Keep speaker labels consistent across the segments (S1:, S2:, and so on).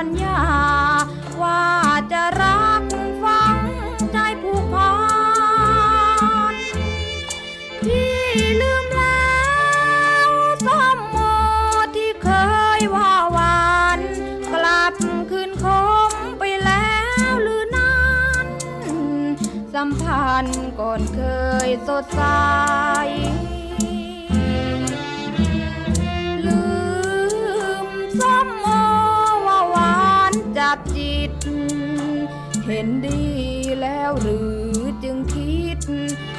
S1: ั
S2: ญญา ว่าจะรักฟังใจผูกพันที่ลืมแล้วสมโมที่เคยว่าหวานกลับคืนคมไปแล้วหรือนั้น สัมพันธ์ก่อนเคยสดใส แล้วหรือจึงคิด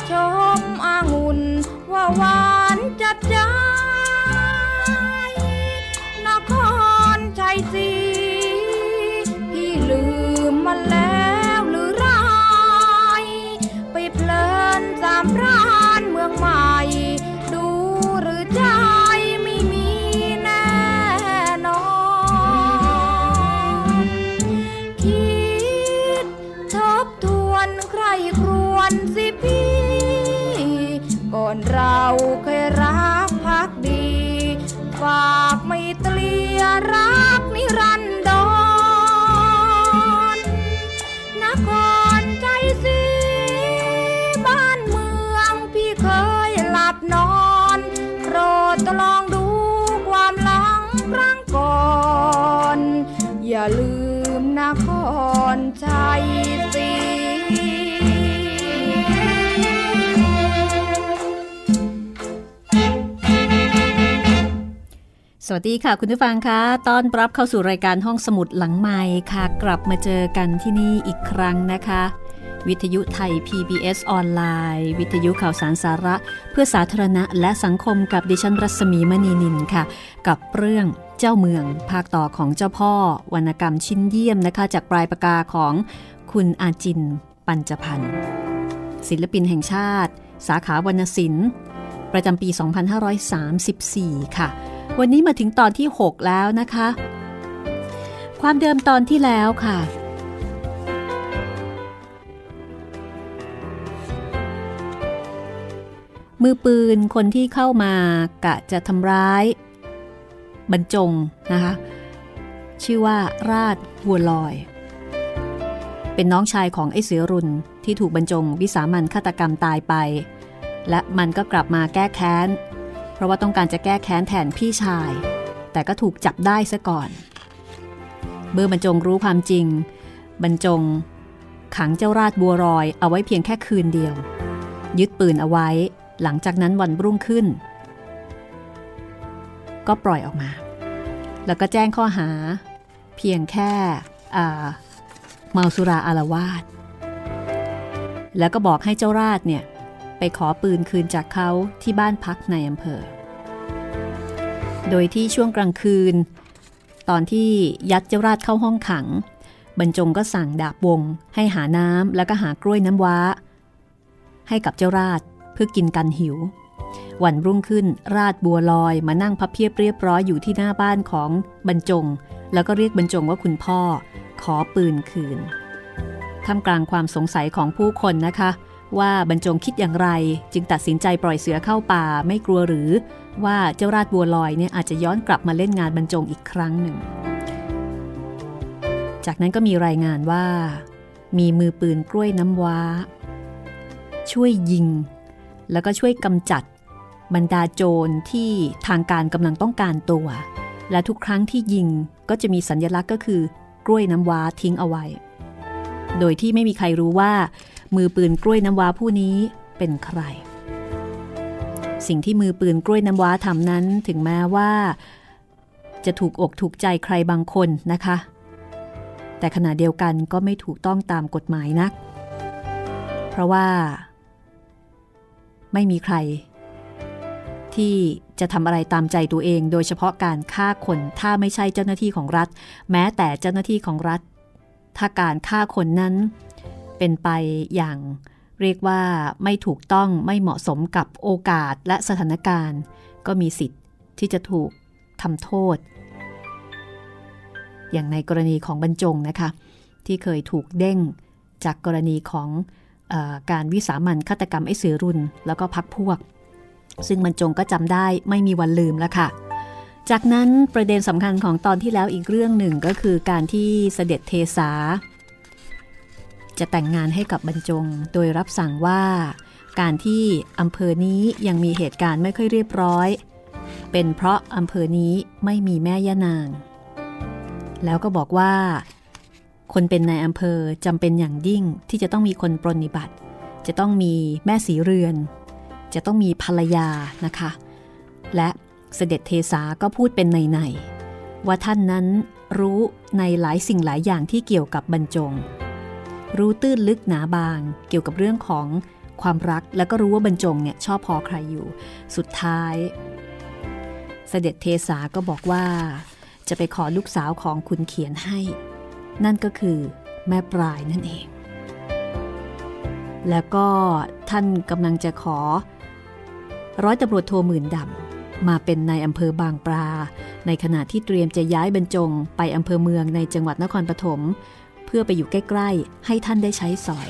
S2: ชมอางุ่นว่าหวานจัดจ้า อย่าลืมนครชัยศรี
S3: สวัสดีค่ะคุณผู้ฟังคะต้อนรับเข้าสู่รายการห้องสมุดหลังไม้ค่ะ กลับมาเจอกันที่นี่อีกครั้งนะคะ วิทยุไทย PBS ออนไลน์ วิทยุข่าวสารสาระ เพื่อสาธารณะและสังคมกับดิฉันรัศมีมณีนินค่ะ กับเรื่อง เจ้าเมือง ภาคต่อของเจ้าพ่อ วรรณกรรมชิ้นเยี่ยมนะคะ จากปลายปากกาของคุณอาจิน ปัญจพันธ์ศิลปินแห่งชาติ สาขาวรรณศิลป์ ประจำปี 2534 ค่ะ วันนี้มาถึงตอนที่ 6 แล้วนะคะ ความเดิมตอนที่แล้วค่ะมือปืนคนที่เข้ามากะจะทำร้าย บรรจงนะคะชื่อว่าราชวัวลอย เป็นน้องชายของไอ้เสือรุนที่ถูกบรรจงวิสามันฆาตกรรมตายไป และมันก็กลับมาแก้แค้น เพราะว่าต้องการจะแก้แค้นแทนพี่ชาย แต่ก็ถูกจับได้ซะก่อน เมื่อบรรจงรู้ความจริง บรรจง ขังเจ้าราชบัวรอยเอาไว้เพียงแค่คืนเดียว ยึดปืนเอาไว้ หลังจากนั้นวันรุ่งขึ้น ก็ปล่อยออกมา แล้วก็แจ้งข้อหา เพียงแค่เมาสุราอารวาสแล้วก็บอกให้เจ้าราชเนี่ยไปขอปืนคืนจากเขาที่บ้านพักในอำเภอ โดยที่ช่วงกลางคืน ตอนที่ยัดเจ้าราชเข้าห้องขัง บรรจงก็สั่งดาบวง ให้หาน้ำแล้วก็หากล้วยน้ำว้า ให้กับเจ้าราชเพื่อกินกันหิว วันรุ่งขึ้นราดบัวลอยมานั่งพับเพียบเรียบร้อยอยู่ที่หน้าบ้านของบรรจง แล้วก็เรียกบรรจงว่าคุณพ่อ ขอปืนคืนท่ามกลางความสงสัยของผู้คนนะคะ ว่าบรรจงคิดอย่างไร จึงตัดสินใจปล่อยเสือเข้าป่าไม่กลัวหรือ ว่าเจ้าราดบัวลอยเนี่ยอาจจะย้อนกลับมาเล่นงานบรรจงอีกครั้งหนึ่ง จากนั้นก็มีรายงานว่า มีมือปืนกล้วยน้ำว้า ช่วยยิง แล้วก็ช่วยกำจัด บรรดาโจรที่ทางการกำลังต้องการตัว และทุกครั้งที่ยิงก็จะมีสัญลักษณ์ก็คือกล้วยน้ำว้าทิ้งเอาไว้ โดยที่ไม่มีใครรู้ว่า มือปืนกล้วยน้ำว้าผู้นี้เป็นใคร สิ่งที่มือปืนกล้วยน้ำว้าทำนั้นถึงแม้ว่า จะถูกอกถูกใจใครบางคนนะคะ แต่ขณะเดียวกันก็ไม่ถูกต้องตามกฎหมายนัก เพราะว่า ไม่มีใคร ที่จะทำอะไรตามใจตัวเอง โดยเฉพาะการฆ่าคนถ้าไม่ใช่เจ้าหน้าที่ของรัฐ แม้แต่เจ้าหน้าที่ของรัฐ ถ้าการฆ่าคนนั้น เป็นไปอย่างเรียกว่าไม่ถูกต้องไม่เหมาะสมกับโอกาสและสถานการณ์ ก็มีสิทธิ์ที่จะถูกทำโทษ อย่างในกรณีของบรรจงนะคะ ที่เคยถูกเด้งจากกรณีของอการวิสามันฆาตกรรมไอ้เสือรุนแล้วก็พักพวก ซึ่งบรรจงก็จำได้ไม่มีวันลืมแล้วค่ะ จากนั้นประเด็นสำคัญของตอนที่แล้วอีกเรื่องหนึ่งก็คือการที่เสด็จเทสา จะแต่งงานให้กับบรรจงโดยรับสั่งว่าการที่อำเภอนี้ยังมีเหตุการณ์ไม่ค่อยเรียบร้อย เป็นเพราะอำเภอนี้ไม่มีแม่ย่านาง แล้วก็บอกว่า คนเป็นนายอำเภอจำเป็นอย่างยิ่งที่จะต้องมีคนปรนนิบัติ จะต้องมีแม่สีเรือน จะต้องมีภรรยานะคะ และเสด็จเทสาก็พูดเป็นในๆว่าท่านนั้นรู้ในหลายสิ่งหลายอย่างที่เกี่ยวกับบรรจง รู้ตื้นลึกหนาบางเกี่ยวกับเรื่องของความรักแล้วก็รู้ว่าบรรจงเนี่ยชอบพอใครอยู่ สุดท้าย เสด็จเทสาก็บอกว่า จะไปขอลูกสาวของคุณเขียนให้ นั่นก็คือแม่ปลายนั่นเอง แล้วก็ท่านกำลังจะขอ ร้อยตำรวจโทหมื่นดำมาเป็นนายอำเภอบางปลา ในขณะที่เตรียมจะย้ายบรรจง ไปอำเภอเมืองในจังหวัดนครปฐมเพื่อไปอยู่ใกล้ ๆ ให้ท่านได้ใช้สอย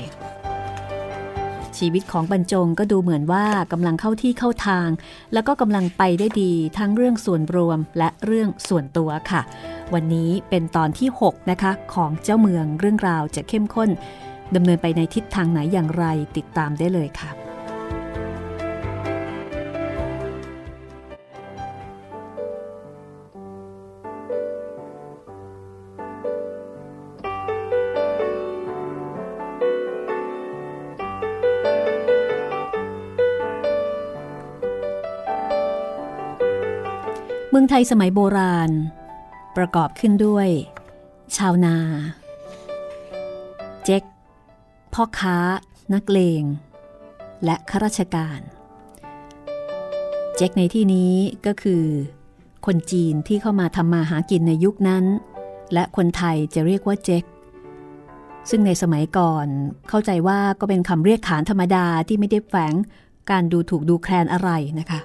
S3: ชีวิตของบรรจงก็ดูเหมือนว่ากำลังเข้าที่เข้าทาง แล้วก็กำลังไปได้ดีทั้งเรื่องส่วนรวมและเรื่องส่วนตัวค่ะ วันนี้เป็นตอนที่ 6 นะคะ ของเจ้าเมืองเรื่องราวจะเข้มข้นดำเนินไปในทิศทางไหนอย่างไรติดตามได้เลยค่ะ องไทยสมัยโบราณ ประกอบขึ้นด้วย ชาวนา เจ๊กพ่อค้า นักเลง และข้าราชการ เจ๊กในที่นี้ก็คือ คนจีนที่เข้ามาทำมาหากินในยุคนั้น และคนไทยจะเรียกว่าเจ๊กซึ่งในสมัยก่อนเข้าใจว่าก็เป็นคำเรียกขานธรรมดาที่ไม่ได้แฝงการดูถูกดูแคลนอะไรนะคะ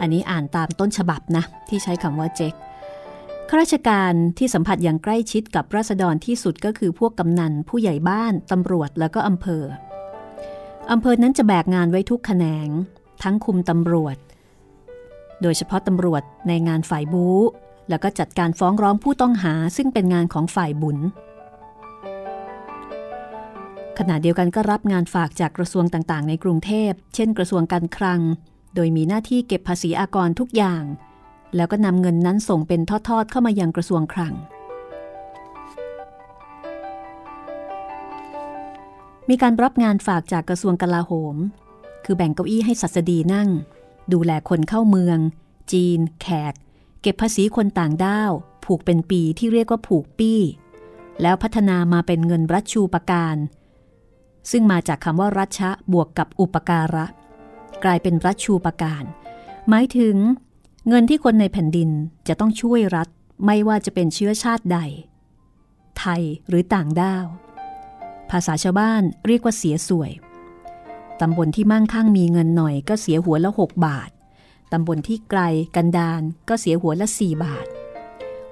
S3: อันนี้อ่านตามต้นฉบับนะ ที่ใช้คำว่าเจ๊กข้าราชการที่สัมผัสอย่างใกล้ชิดกับราษฎรที่สุดก็คือพวกกำนัน ผู้ใหญ่บ้าน ตำรวจแล้วก็อำเภออำเภอนั้นจะแบกงานไว้ทุกแขนง ทั้งคุมตำรวจ โดยเฉพาะตำรวจในงานฝ่ายบู๊แล้วก็จัดการฟ้องร้องผู้ต้องหาซึ่งเป็นงานของฝ่ายบุญขณะเดียวกันก็รับงานฝากจากกระทรวงต่างๆ ในกรุงเทพ เช่น กระทรวงการคลัง โดยมีหน้าที่เก็บภาษีอากรทุกอย่าง แล้วก็นำเงินนั้นส่งเป็นทอดๆเข้ามายังกระทรวงคลัง มีการรับงานฝากจากกระทรวงกลาโหม คือแบ่งเก้าอี้ให้สัสดีนั่ง ดูแลคนเข้าเมือง จีน แขก เก็บภาษีคนต่างด้าว ผูกเป็นปีที่เรียกว่าผูกปี้ แล้วพัฒนามาเป็นเงินรัชชูปการ ซึ่งมาจากคำว่ารัชะบวกกับอุปการะ กลายเป็นรัชชูปการ หมายถึง เงินที่คนในแผ่นดินจะต้องช่วยรัฐไม่ว่าจะเป็นเชื้อชาติใด ไทยหรือต่างด้าว ภาษาชาวบ้านเรียกว่าเสียสวย ตำบลที่มั่งคั่งมีเงินหน่อยก็เสียหัวละ6บาท ตำบลที่ไกลกันดานก็เสียหัวละ4บาท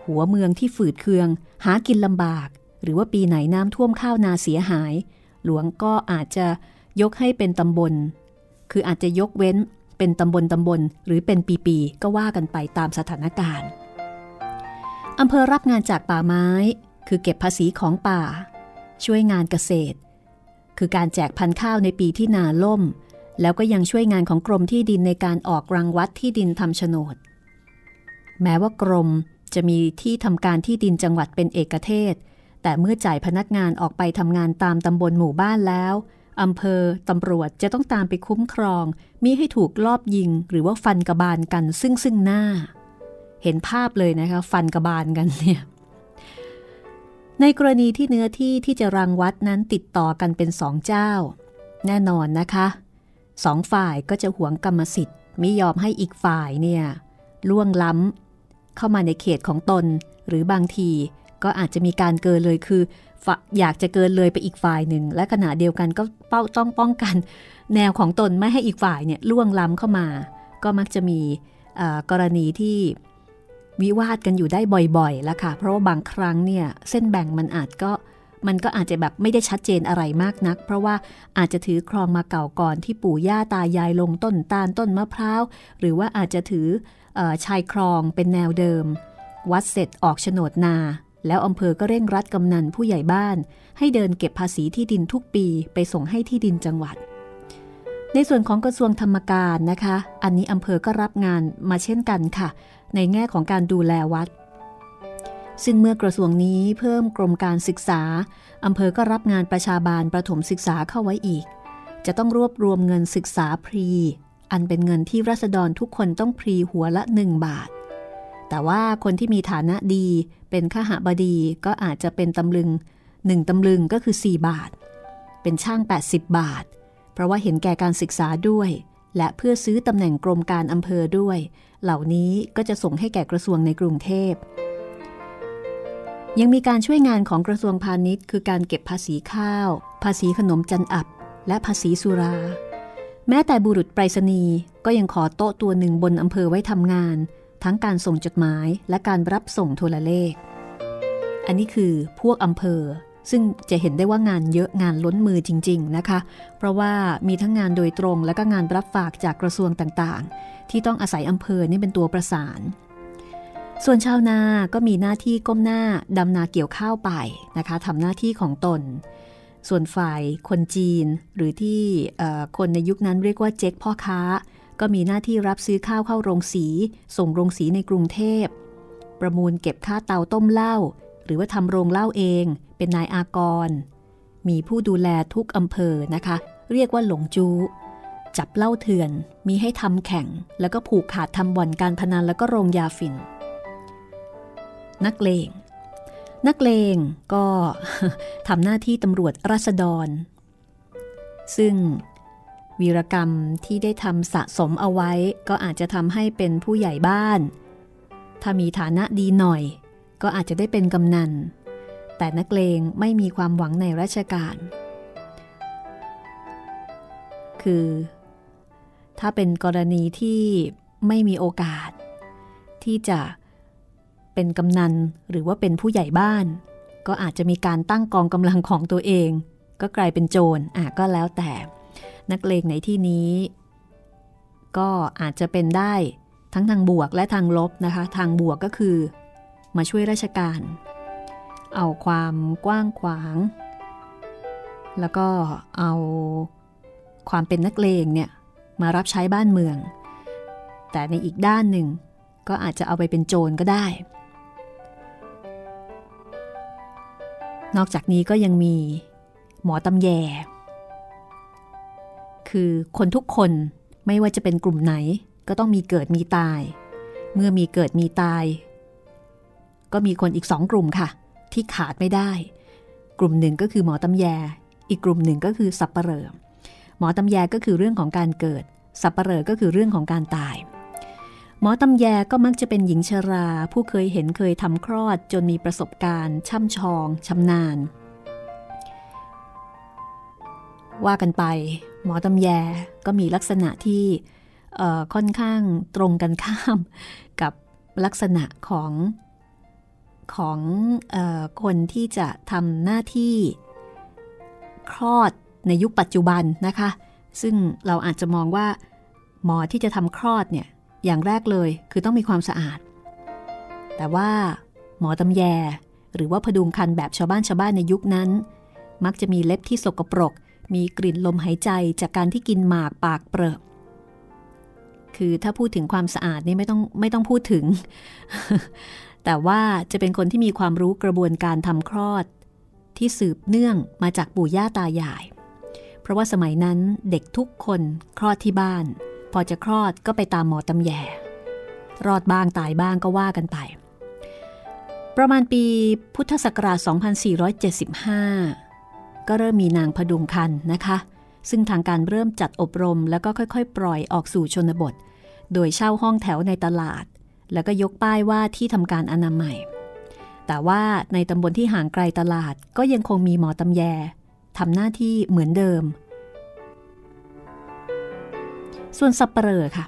S3: หัวเมืองที่ฝืดเคือง หากินลำบาก หรือว่าปีไหนน้ำท่วมข้าวนาเสียหาย หลวงก็อาจจะยกให้เป็นตำบล คืออาจจะยกเว้นเป็นตำบลตำบลหรือเป็นปีๆก็ว่ากันไปตามสถานการณ์อำเภอรับงานจากป่าไม้ คือเก็บภาษีของป่า ช่วยงานเกษตร คือการแจกพันธุ์ข้าวในปีที่นาล่ม แล้วก็ยังช่วยงานของกรมที่ดินในการออกรังวัดที่ดินทำโฉนด แม้ว่ากรมจะมีที่ทำการที่ดินจังหวัดเป็นเอกเทศ แต่เมื่อจ่ายพนักงานออกไปทำงานตามตำบลหมู่บ้านแล้ว อำเภอตำรวจจะต้องตามไปคุ้มครองมิให้ถูกลอบยิงหรือว่าฟันกระบาลกันซึ่งซึ่งหน้า เห็นภาพเลยนะคะ ฟันกระบาลกันเนี่ยในกรณีที่เนื้อที่ที่จะรังวัดนั้นติดต่อกันเป็นสองเจ้า แน่นอนนะคะสองฝ่ายก็จะหวงกรรมสิทธิ์มิยอมให้อีกฝ่ายเนี่ยล่วงล้ำเข้ามาในเขตของตน หรือบางทีก็อาจจะมีการเกินเลยคือ อยากจะเกินเลยไปอีกฝ่ายหนึ่ง และขณะเดียวกันก็เป้าต้องป้องกัน แนวของตนไม่ให้อีกฝ่ายเนี่ยล่วงล้ำเข้ามา ก็มักจะมีกรณีที่วิวาทกันอยู่ได้บ่อยๆแล้วค่ะ เพราะว่าบางครั้งเนี่ยเส้นแบ่งมันอาจก็มันก็อาจจะแบบไม่ได้ชัดเจนอะไรมากนัก เพราะว่าอาจจะถือครองมาเก่าก่อนที่ปู่ย่าตายายลงต้นตาลต้นมะพร้าว หรือว่าอาจจะถือชายครองเป็นแนวเดิม วัดเสร็จออกโฉนดนา แล้วอำเภอก็เร่งรัดกำนันผู้ใหญ่บ้าน ให้เดินเก็บภาษีที่ดินทุกปีไปส่งให้ที่ดินจังหวัด ในส่วนของกระทรวงธรรมการนะคะ อันนี้อำเภอก็รับงานมาเช่นกันค่ะ ในแง่ของการดูแลวัด ซึ่งเมื่อกระทรวงนี้เพิ่มกรมการศึกษาอำเภอก็รับงานประชาบาลประถมศึกษาเข้าไว้อีก จะต้องรวบรวมเงินศึกษาพรี อันเป็นเงินที่รัษฎรทุกคนต้องพรีหัวละหนึ่งบาท แต่ว่าคนที่มีฐานะดีเป็นข้าหาบดีก็อาจจะเป็นตำลึงหนึ่งตำลึงก็คือ 4 บาท เป็นช่าง 80 บาท เพราะว่าเห็นแก่การศึกษาด้วย และเพื่อซื้อตำแหน่งกรมการอำเภอด้วย เหล่านี้ก็จะส่งให้แก่กระทรวงในกรุงเทพ ยังมีการช่วยงานของกระทรวงพาณิชย์ คือการเก็บภาษีข้าว ภาษีขนมจันอับ และภาษีสุรา แม้แต่บุรุษไปรษณีย์ก็ยังขอโต๊ะตัวหนึ่งบนอำเภอไว้ทำงาน ทั้งการส่งจดหมายและการรับส่งโทรเลข อันนี้คือพวกอำเภอ ซึ่งจะเห็นได้ว่างานเยอะงานล้นมือจริง ๆนะคะ เพราะว่ามีทั้งงานโดยตรงและก็งานรับฝากจากกระทรวงต่างๆ ที่ต้องอาศัยอำเภอนี่เป็นตัวประสาน ส่วนชาวนาก็มีหน้าที่ก้มหน้าดำนาเกี่ยวข้าวไปนะคะทำหน้าที่ของตนส่วนฝ่ายคนจีนหรือที่คนในยุคนั้นเรียกว่าเจ๊กพ่อค้า ก็มีหน้าที่รับซื้อข้าวเข้าโรงสี ส่งโรงสีในกรุงเทพ ประมูลเก็บค่าเตาต้มเหล้าหรือว่าทำโรงเหล้าเอง เป็นนายอากร มีผู้ดูแลทุกอำเภอนะคะ เรียกว่าหลงจูจับเหล้าเถื่อน มีให้ทำแข่ง แล้วก็ผูกขาดทำบ่อนการพนันแล้วก็โรงยาฝิ่น นักเลง นักเลงก็ทำหน้าที่ตำรวจรัษฎร ซึ่ง วีรกรรมที่ได้ทำสะสมเอาไว้ ก็อาจจะทำให้เป็นผู้ใหญ่บ้าน ถ้ามีฐานะดีหน่อย ก็อาจจะได้เป็นกำนัน แต่นักเลงไม่มีความหวังในราชการ คือ ถ้าเป็นกรณีที่ไม่มีโอกาส ที่จะเป็นกำนันหรือว่าเป็นผู้ใหญ่บ้าน ก็อาจจะมีการตั้งกองกำลังของตัวเอง ก็กลายเป็นโจรอะก็แล้วแต่ นักเลงในที่นี้ ก็อาจจะเป็นได้ทั้งทางบวกและทางลบนะคะ ทางบวกก็คือ มาช่วยราชการ เอาความกว้างขวาง แล้วก็เอาความเป็นนักเลงเนี่ยมารับใช้บ้านเมือง แต่ในอีกด้านหนึ่งก็อาจจะเอาไปเป็นโจรก็ได้ นอกจากนี้ก็ยังมีหมอตำแย คือคนทุกคนไม่ว่าจะเป็นกลุ่มไหน ก็ต้องมีเกิดมีตาย เมื่อมีเกิดมีตาย ก็มีคนอีกสองกลุ่มค่ะ ที่ขาดไม่ได้ กลุ่มหนึ่งก็คือหมอตำแย อีกกลุ่มหนึ่งก็คือสับปะเหร่อหมอตำแยก็คือเรื่องของการเกิด สับปะเหร่อก็คือเรื่องของการตาย หมอตำแยก็มักจะเป็นหญิงชรา ผู้เคยเห็นเคยทำคลอดจนมีประสบการณ์ ช่ำชองชำนาญว่ากันไป หมอตำแยก็มีลักษณะที่ค่อนข้างตรงกันข้ามกับลักษณะของของออคนที่จะทำหน้าที่คลอดในยุคปัจจุบันนะคะ ซึ่งเราอาจจะมองว่าหมอที่จะทำคลอดเนี่ยอย่างแรกเลยคือต้องมีความสะอาด แต่ว่าหมอตำแย หรือว่าพดุงคันแบบชาวบ้านชาวบ้านในยุคนั้น มักจะมีเล็บที่สกปรก มีกลิ่นลมหายใจจากการที่กินหมากปากเปรอะคือถ้าพูดถึงความสะอาดนี่ไม่ต้องไม่ต้องพูดถึง แต่ว่าจะเป็นคนที่มีความรู้กระบวนการทำคลอด ที่สืบเนื่องมาจากปู่ย่าตายาย เพราะว่าสมัยนั้นเด็กทุกคนคลอดที่บ้าน พอจะคลอดก็ไปตามหมอตำแยรอดบ้างตายบ้างก็ว่ากันไป ประมาณปีพุทธศักราช 2475 ก็เริ่มมีนางพดุงคันนะคะ ซึ่งทางการเริ่มจัดอบรมแล้วก็ค่อยๆ ปล่อยออกสู่ชนบท โดยเช่าห้องแถวในตลาด แล้วก็ยกป้ายว่าที่ทำการอนามัย แต่ว่าในตำบลที่ห่างไกลตลาดก็ยังคงมีหมอตำแยทำหน้าที่เหมือนเดิม ส่วนสับปเปลอค่ะ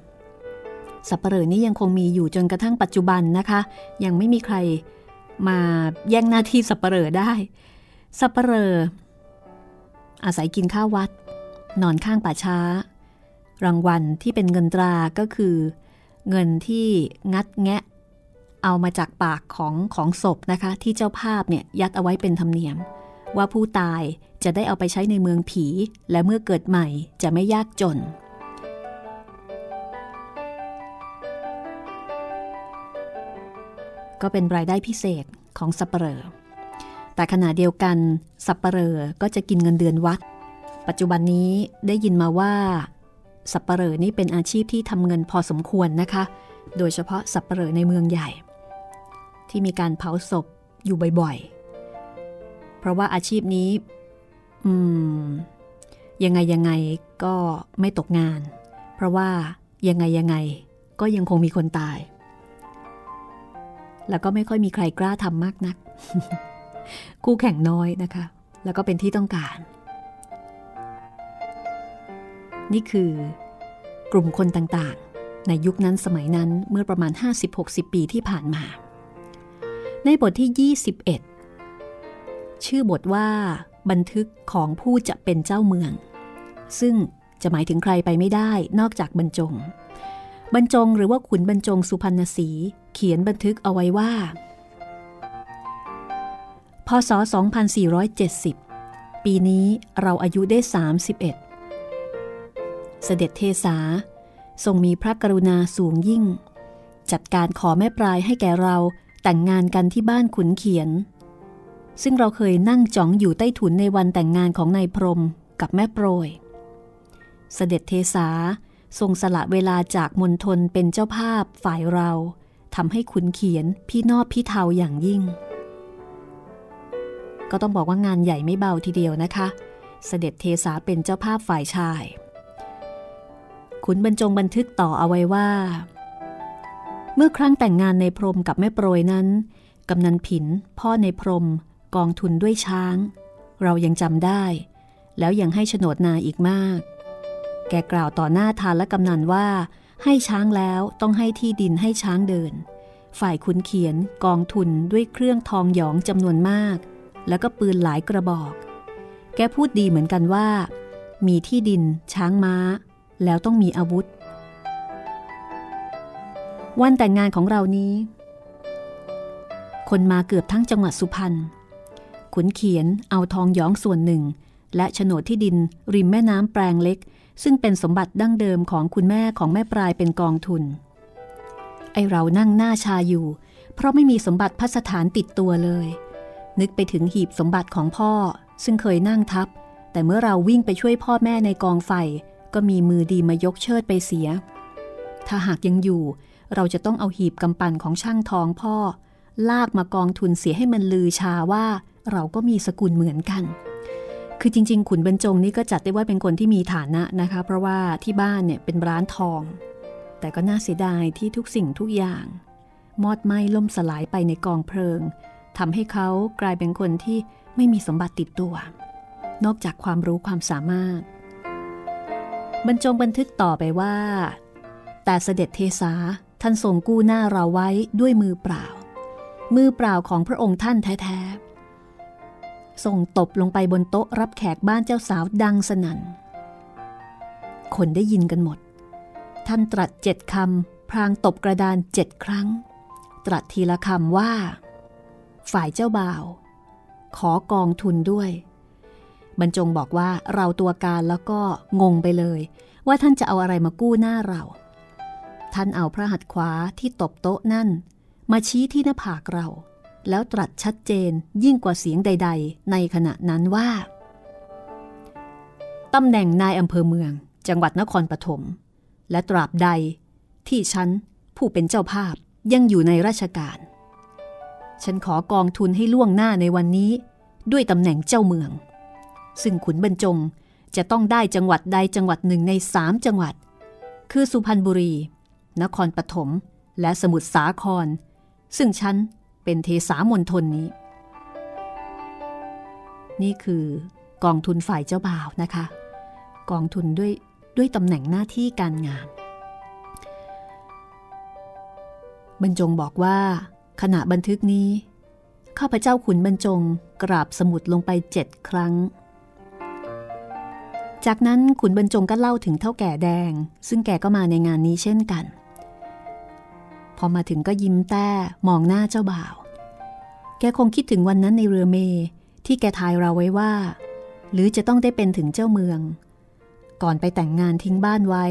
S3: สับปเปลอนี่ยังคงมีอยู่จนกระทั่งปัจจุบันนะคะ ยังไม่มีใครมาแย่งหน้าที่สับปเปลอได้ สับปเปลอ อาศัยกินข้าววัด นอนข้างป่าช้า รางวัลที่เป็นเงินตราก็คือ เงินที่งัดแงะ เอามาจากปากของของศพนะคะ ที่เจ้าภาพเนี่ยยัดเอาไว้เป็นธรรมเนียม ว่าผู้ตายจะได้เอาไปใช้ในเมืองผี และเมื่อเกิดใหม่จะไม่ยากจนก็เป็นรายได้พิเศษของสัปเหร่อ แต่ขณะเดียวกัน สับปเหร่อก็จะกินเงินเดือนวัด ปัจจุบันนี้ได้ยินมาว่า สับปเหร่อนี่เป็นอาชีพที่ทำเงินพอสมควรนะคะ โดยเฉพาะสับปเหร่อในเมืองใหญ่ ที่มีการเผาศพอยู่บ่อยๆ เพราะว่าอาชีพนี้ อืม ยังไงยังไงก็ไม่ตกงาน เพราะว่ายังไงยังไงก็ยังคงมีคนตาย แล้วก็ไม่ค่อยมีใครกล้าทำมากนัก คู่แข่งน้อยนะคะ แล้วก็เป็นที่ต้องการ นี่คือกลุ่มคนต่างๆ ในยุคนั้นสมัยนั้นเมื่อประมาณ 50-60 ปีที่ผ่านมา ในบทที่ 21 ชื่อบทว่า บันทึกของผู้จะเป็นเจ้าเมือง ซึ่งจะหมายถึงใครไปไม่ได้นอกจากบรรจง บรรจงหรือว่าขุนบรรจงสุพรรณสีเขียนบันทึกเอาไว้ว่า พศ 2470 ปีนี้เราอายุได้ 31 เสด็จเทสาทรงมีพระกรุณาสูงยิ่ง จัดการขอแม่ปลายให้แก่เราแต่งงานกันที่บ้านขุนเขียน ซึ่งเราเคยนั่งจ้องอยู่ใต้ถุนในวันแต่งงานของนายพรมกับแม่โปรย เสด็จเทสาทรงสละเวลาจากมณฑลเป็นเจ้าภาพฝ่ายเราทำให้ขุนเขียนพี่นอบพี่เทาอย่างยิ่ง ก็ต้องบอกว่างานใหญ่ไม่เบาทีเดียวนะคะ เสด็จเทสาเป็นเจ้าภาพฝ่ายชาย ขุนบรรจงบันทึกต่อเอาไว้ว่า เมื่อครั้งแต่งงานในพรมกับแม่โปรยนั้นกำนันผิน พ่อในพรม กองทุนด้วยช้าง เรายังจำได้ แล้วยังให้โฉนดนาอีกมาก แกกล่าวต่อหน้าทานและกำนันว่า ให้ช้างแล้วต้องให้ที่ดินให้ช้างเดิน ฝ่ายคุณเขียนกองทุนด้วยเครื่องทองหยองจำนวนมาก แล้วก็ปืนหลายกระบอก แกพูดดีเหมือนกันว่า มีที่ดิน ช้างม้า แล้วต้องมีอาวุธ วันแต่งงานของเรานี้ คนมาเกือบทั้งจังหวัดสุพรรณขุนเขียนเอาทองย้องส่วนหนึ่ง และโฉนดที่ดินริมแม่น้ำแปลงเล็ก ซึ่งเป็นสมบัติดั้งเดิมของคุณแม่ของแม่ปลายเป็นกองทุน ไอเรานั่งหน้าชาอยู่ เพราะไม่มีสมบัติพัสถานติดตัวเลย นึกไปถึงหีบสมบัติของพ่อ ซึ่งเคยนั่งทับ แต่เมื่อเราวิ่งไปช่วยพ่อแม่ในกองไฟ ก็มีมือดีมายกเชิดไปเสีย ถ้าหากยังอยู่ เราจะต้องเอาหีบกำปั่นของช่างทองพ่อ ลากมากองทุนเสียให้มันลือชาว่า เราก็มีสกุลเหมือนกัน คือจริง ๆ ขุนบรรจงนี่ก็จัดได้ว่าเป็นคนที่มีฐานะนะคะ เพราะว่าที่บ้านเนี่ยเป็นร้านทอง แต่ก็น่าเสียดายที่ทุกสิ่งทุกอย่าง มอดไหม้ล่มสลายไปในกองเพลิง ทำให้เขากลายเป็นคนที่ไม่มีสมบัติติดตัว นอกจากความรู้ความสามารถ บรรจงบันทึกต่อไปว่า แต่เสด็จเทสาท่านทรงกู้หน้าเราไว้ด้วยมือเปล่า มือเปล่าของพระองค์ท่านแท้ๆส่งตบลงไปบนโต๊ะรับแขกบ้านเจ้าสาวดังสนั่น คนได้ยินกันหมด ท่านตรัสเจ็ดคำพรางตบกระดานเจ็ดครั้ง ตรัสทีละคำว่า ฝ่ายเจ้าบ่าว ขอกองทุนด้วยบรรจงบอกว่าเราตัวการแล้วก็งงไปเลย ว่าท่านจะเอาอะไรมากู้หน้าเรา ท่านเอาพระหัตถ์ขวาที่ตบโต๊ะนั่น มาชี้ที่หน้าผากเรา แล้วตรัสชัดเจนยิ่งกว่าเสียงใด ๆ ในขณะนั้นว่าตำแหน่งนายอำเภอเมือง จังหวัดนครปฐมและตราบใด ที่ฉันผู้เป็นเจ้าภาพยังอยู่ในราชการ ฉันขอกองทุนให้ล่วงหน้าในวันนี้ ด้วยตำแหน่งเจ้าเมือง ซึ่งขุนบรรจงจะต้องได้จังหวัดใดจังหวัดหนึ่งในสามจังหวัด คือสุพรรณบุรี นครปฐมและสมุทรสาคร ซึ่งฉันเป็นเทสามณฑลนี้ นี่คือกองทุนฝ่ายเจ้าบ่าวนะคะ กองทุนด้วยด้วยตำแหน่งหน้าที่การงาน บรรจงบอกว่า ขณะบันทึกนี้ ข้าพเจ้าขุนบรรจงกราบสมุดลงไปเจ็ดครั้ง จากนั้นขุนบรรจงก็เล่าถึงเท่าแก่แดง ซึ่งแกก็มาในงานนี้เช่นกัน พอมาถึงก็ยิ้มแต้มองหน้าเจ้าบ่าว แกคงคิดถึงวันนั้นในเรือเม ที่แกทายเราไว้ว่า หรือจะต้องได้เป็นถึงเจ้าเมือง ก่อนไปแต่งงานทิ้งบ้านไว้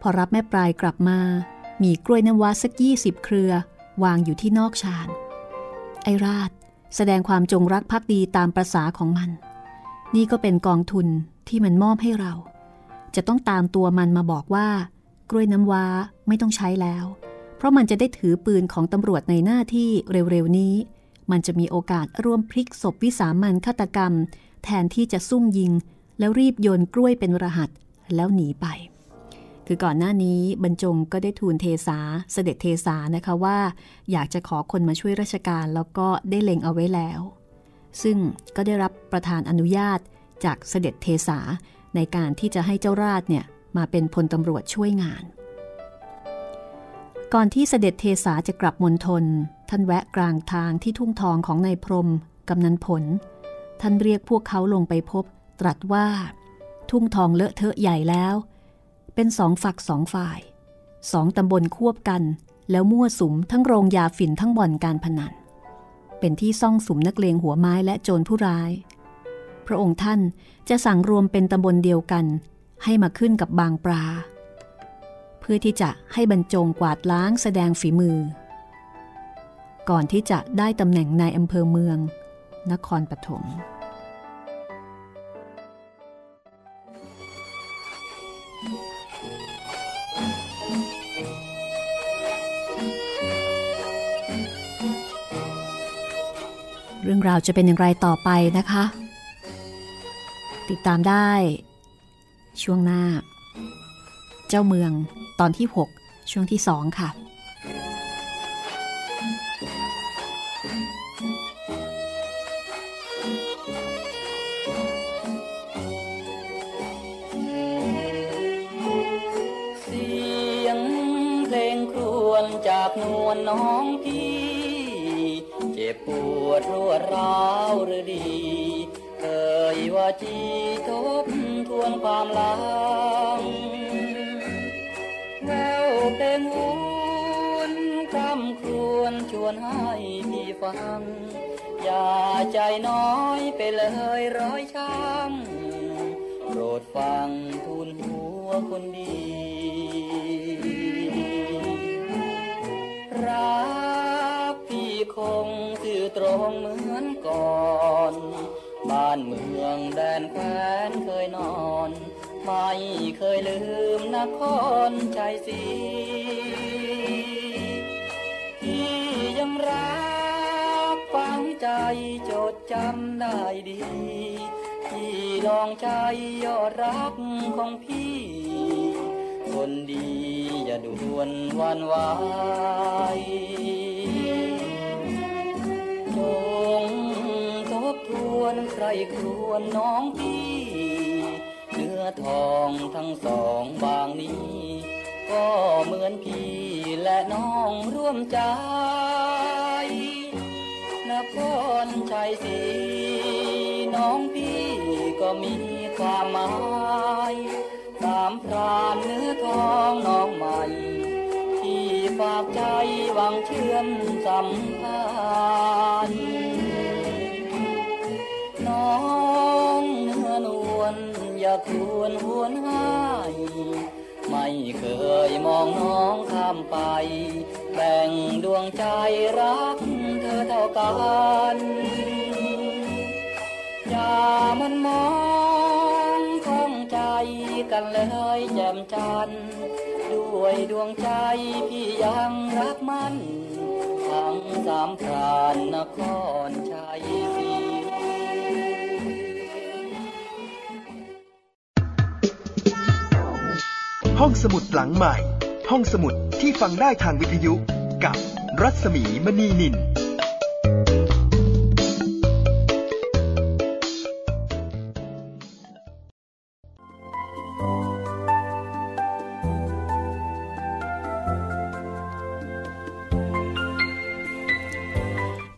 S3: พอรับแม่ปลายกลับมา มีกล้วยน้ำว้าสักยี่สิบเครือ วางอยู่ที่นอกชานไอราชแสดงความจงรักภักดีตามประษาของมัน นี่ก็เป็นกองทุนที่มันมอบให้เรา จะต้องตามตัวมันมาบอกว่ากล้วยน้ำว้าไม่ต้องใช้แล้ว เพราะมันจะได้ถือปืนของตำรวจในหน้าที่เร็วๆนี้ มันจะมีโอกาสร่วมพลิกศพวิสามันฆาตกรรม แทนที่จะซุ่มยิง แล้วรีบโยนกล้วยเป็นรหัสแล้วหนีไป คือก่อนหน้านี้บรรจงก็ได้ทูลเทสาเสด็จเทสานะคะว่า อยากจะขอคนมาช่วยราชการแล้วก็ได้เล็งเอาไว้แล้ว ซึ่งก็ได้รับประธานอนุญาตจากเสด็จเทสาในการที่จะให้เจ้าราชเนี่ยมาเป็นพลตำรวจช่วยงาน ก่อนที่เสด็จเทสาจะกลับมณฑลท่านแวะกลางทางที่ทุ่งทองของนายพรมกำนันผล ท่านเรียกพวกเขาลงไปพบ ตรัสว่า ทุ่งทองเลอะเทอะใหญ่แล้ว เป็นสองฝักสองฝ่าย สองตำบลควบกัน แล้วมั่วสุมทั้งโรงยาฝิ่นทั้งบ่อนการพนัน เป็นที่ซ่องสุมนักเลงหัวไม้และโจรผู้ร้าย พระองค์ท่านจะสั่งรวมเป็นตำบลเดียวกัน ให้มาขึ้นกับบางปลา เพื่อที่จะให้บรรจงกวาดล้างแสดงฝีมือ ก่อนที่จะได้ตำแหน่งนายอำเภอเมือง นครปฐม รื่องราวจะเป็นอย่างไรต่อไปนะคะ ติดตามได้ ช่วงหน้า เจ้าเมืองตอนที่ 6 ช่วงที่ 2 ค่ะั
S4: ง อย่าใจน้อยไปเลยร้อยช้ำโปรดฟังทูลหัวคนดี รักพี่คงสื่อตรงเหมือนก่อนบ้านเมืองแดนแคว้นเคยนอน ไม่เคยลืมนครชัยศรีพี่ยังรัก จจดจำได้ดีที่ลองใจยอดรักของพี่ คนดีอย่าด่วนวันไหวจงทบทวนใครครวญน้องพี่เนื้อทองทั้งสองบางนี้ ก็เหมือนพี่และน้องร่วมใจ ครชัยศรีน้องพี่ก็มีความหมายสามพรานเนื้อทองน้องใหม่ ที่ฝากใจหวังเชื่อมสัมพันธ์น้องเนื้อนวลอย่าควรหวนหายไม่เคยมองน้องข้ามไป แบ่งดวงใจรักเธอเท่ากันอย่ามันมองข้องใจกันเลยแจ่มจันทร์ด้วยดวงใจพี่ยังรักมันทั้งสามพรานนครชัยศรี
S1: ห้องสมุดหลังใหม่ ห้องสมุดที่ฟังได้ทางวิทยุกับรัศมีมณีนิน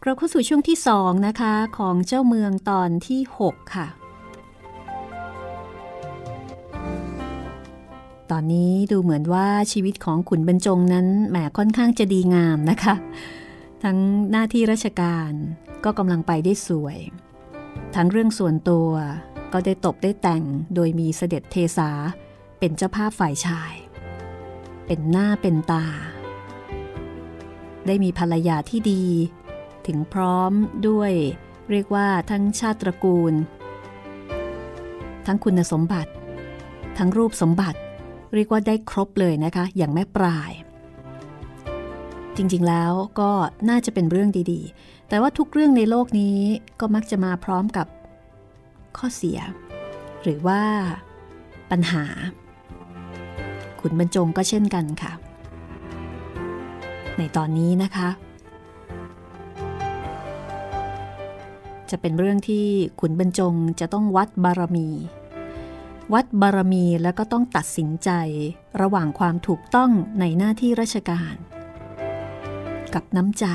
S3: เราเข้าสู่ช่วงที่2นะคะ ของเจ้าเมืองตอนที่ 6 ค่ะ อนนี้ดูเหมือนว่าชีวิตของขุนบรรจงนั้นแหมค่อนข้างจะดีงามนะคะ ทั้งหน้าที่ราชการก็กำลังไปได้สวย ทั้งเรื่องส่วนตัวก็ได้ตบได้แต่งโดยมีเสด็จเทสาเป็นเจ้าภาพฝ่ายชาย เป็นหน้าเป็นตา ได้มีภรรยาที่ดี ถึงพร้อมด้วยเรียกว่าทั้งชาติตระกูล ทั้งคุณสมบัติ ทั้งรูปสมบัติ เรียกว่าได้ครบเลยนะคะ อย่างแม่ปลาย จริงๆแล้วก็น่าจะเป็นเรื่องดีๆ แต่ว่าทุกเรื่องในโลกนี้ก็มักจะมาพร้อมกับข้อเสีย หรือว่าปัญหา ขุนบรรจงก็เช่นกันค่ะ ในตอนนี้นะคะ จะเป็นเรื่องที่ขุนบรรจงจะต้องวัดบารมี วัดบารมีแล้วก็ต้องตัดสินใจ ระหว่างความถูกต้องในหน้าที่ราชการ กับน้ำใจ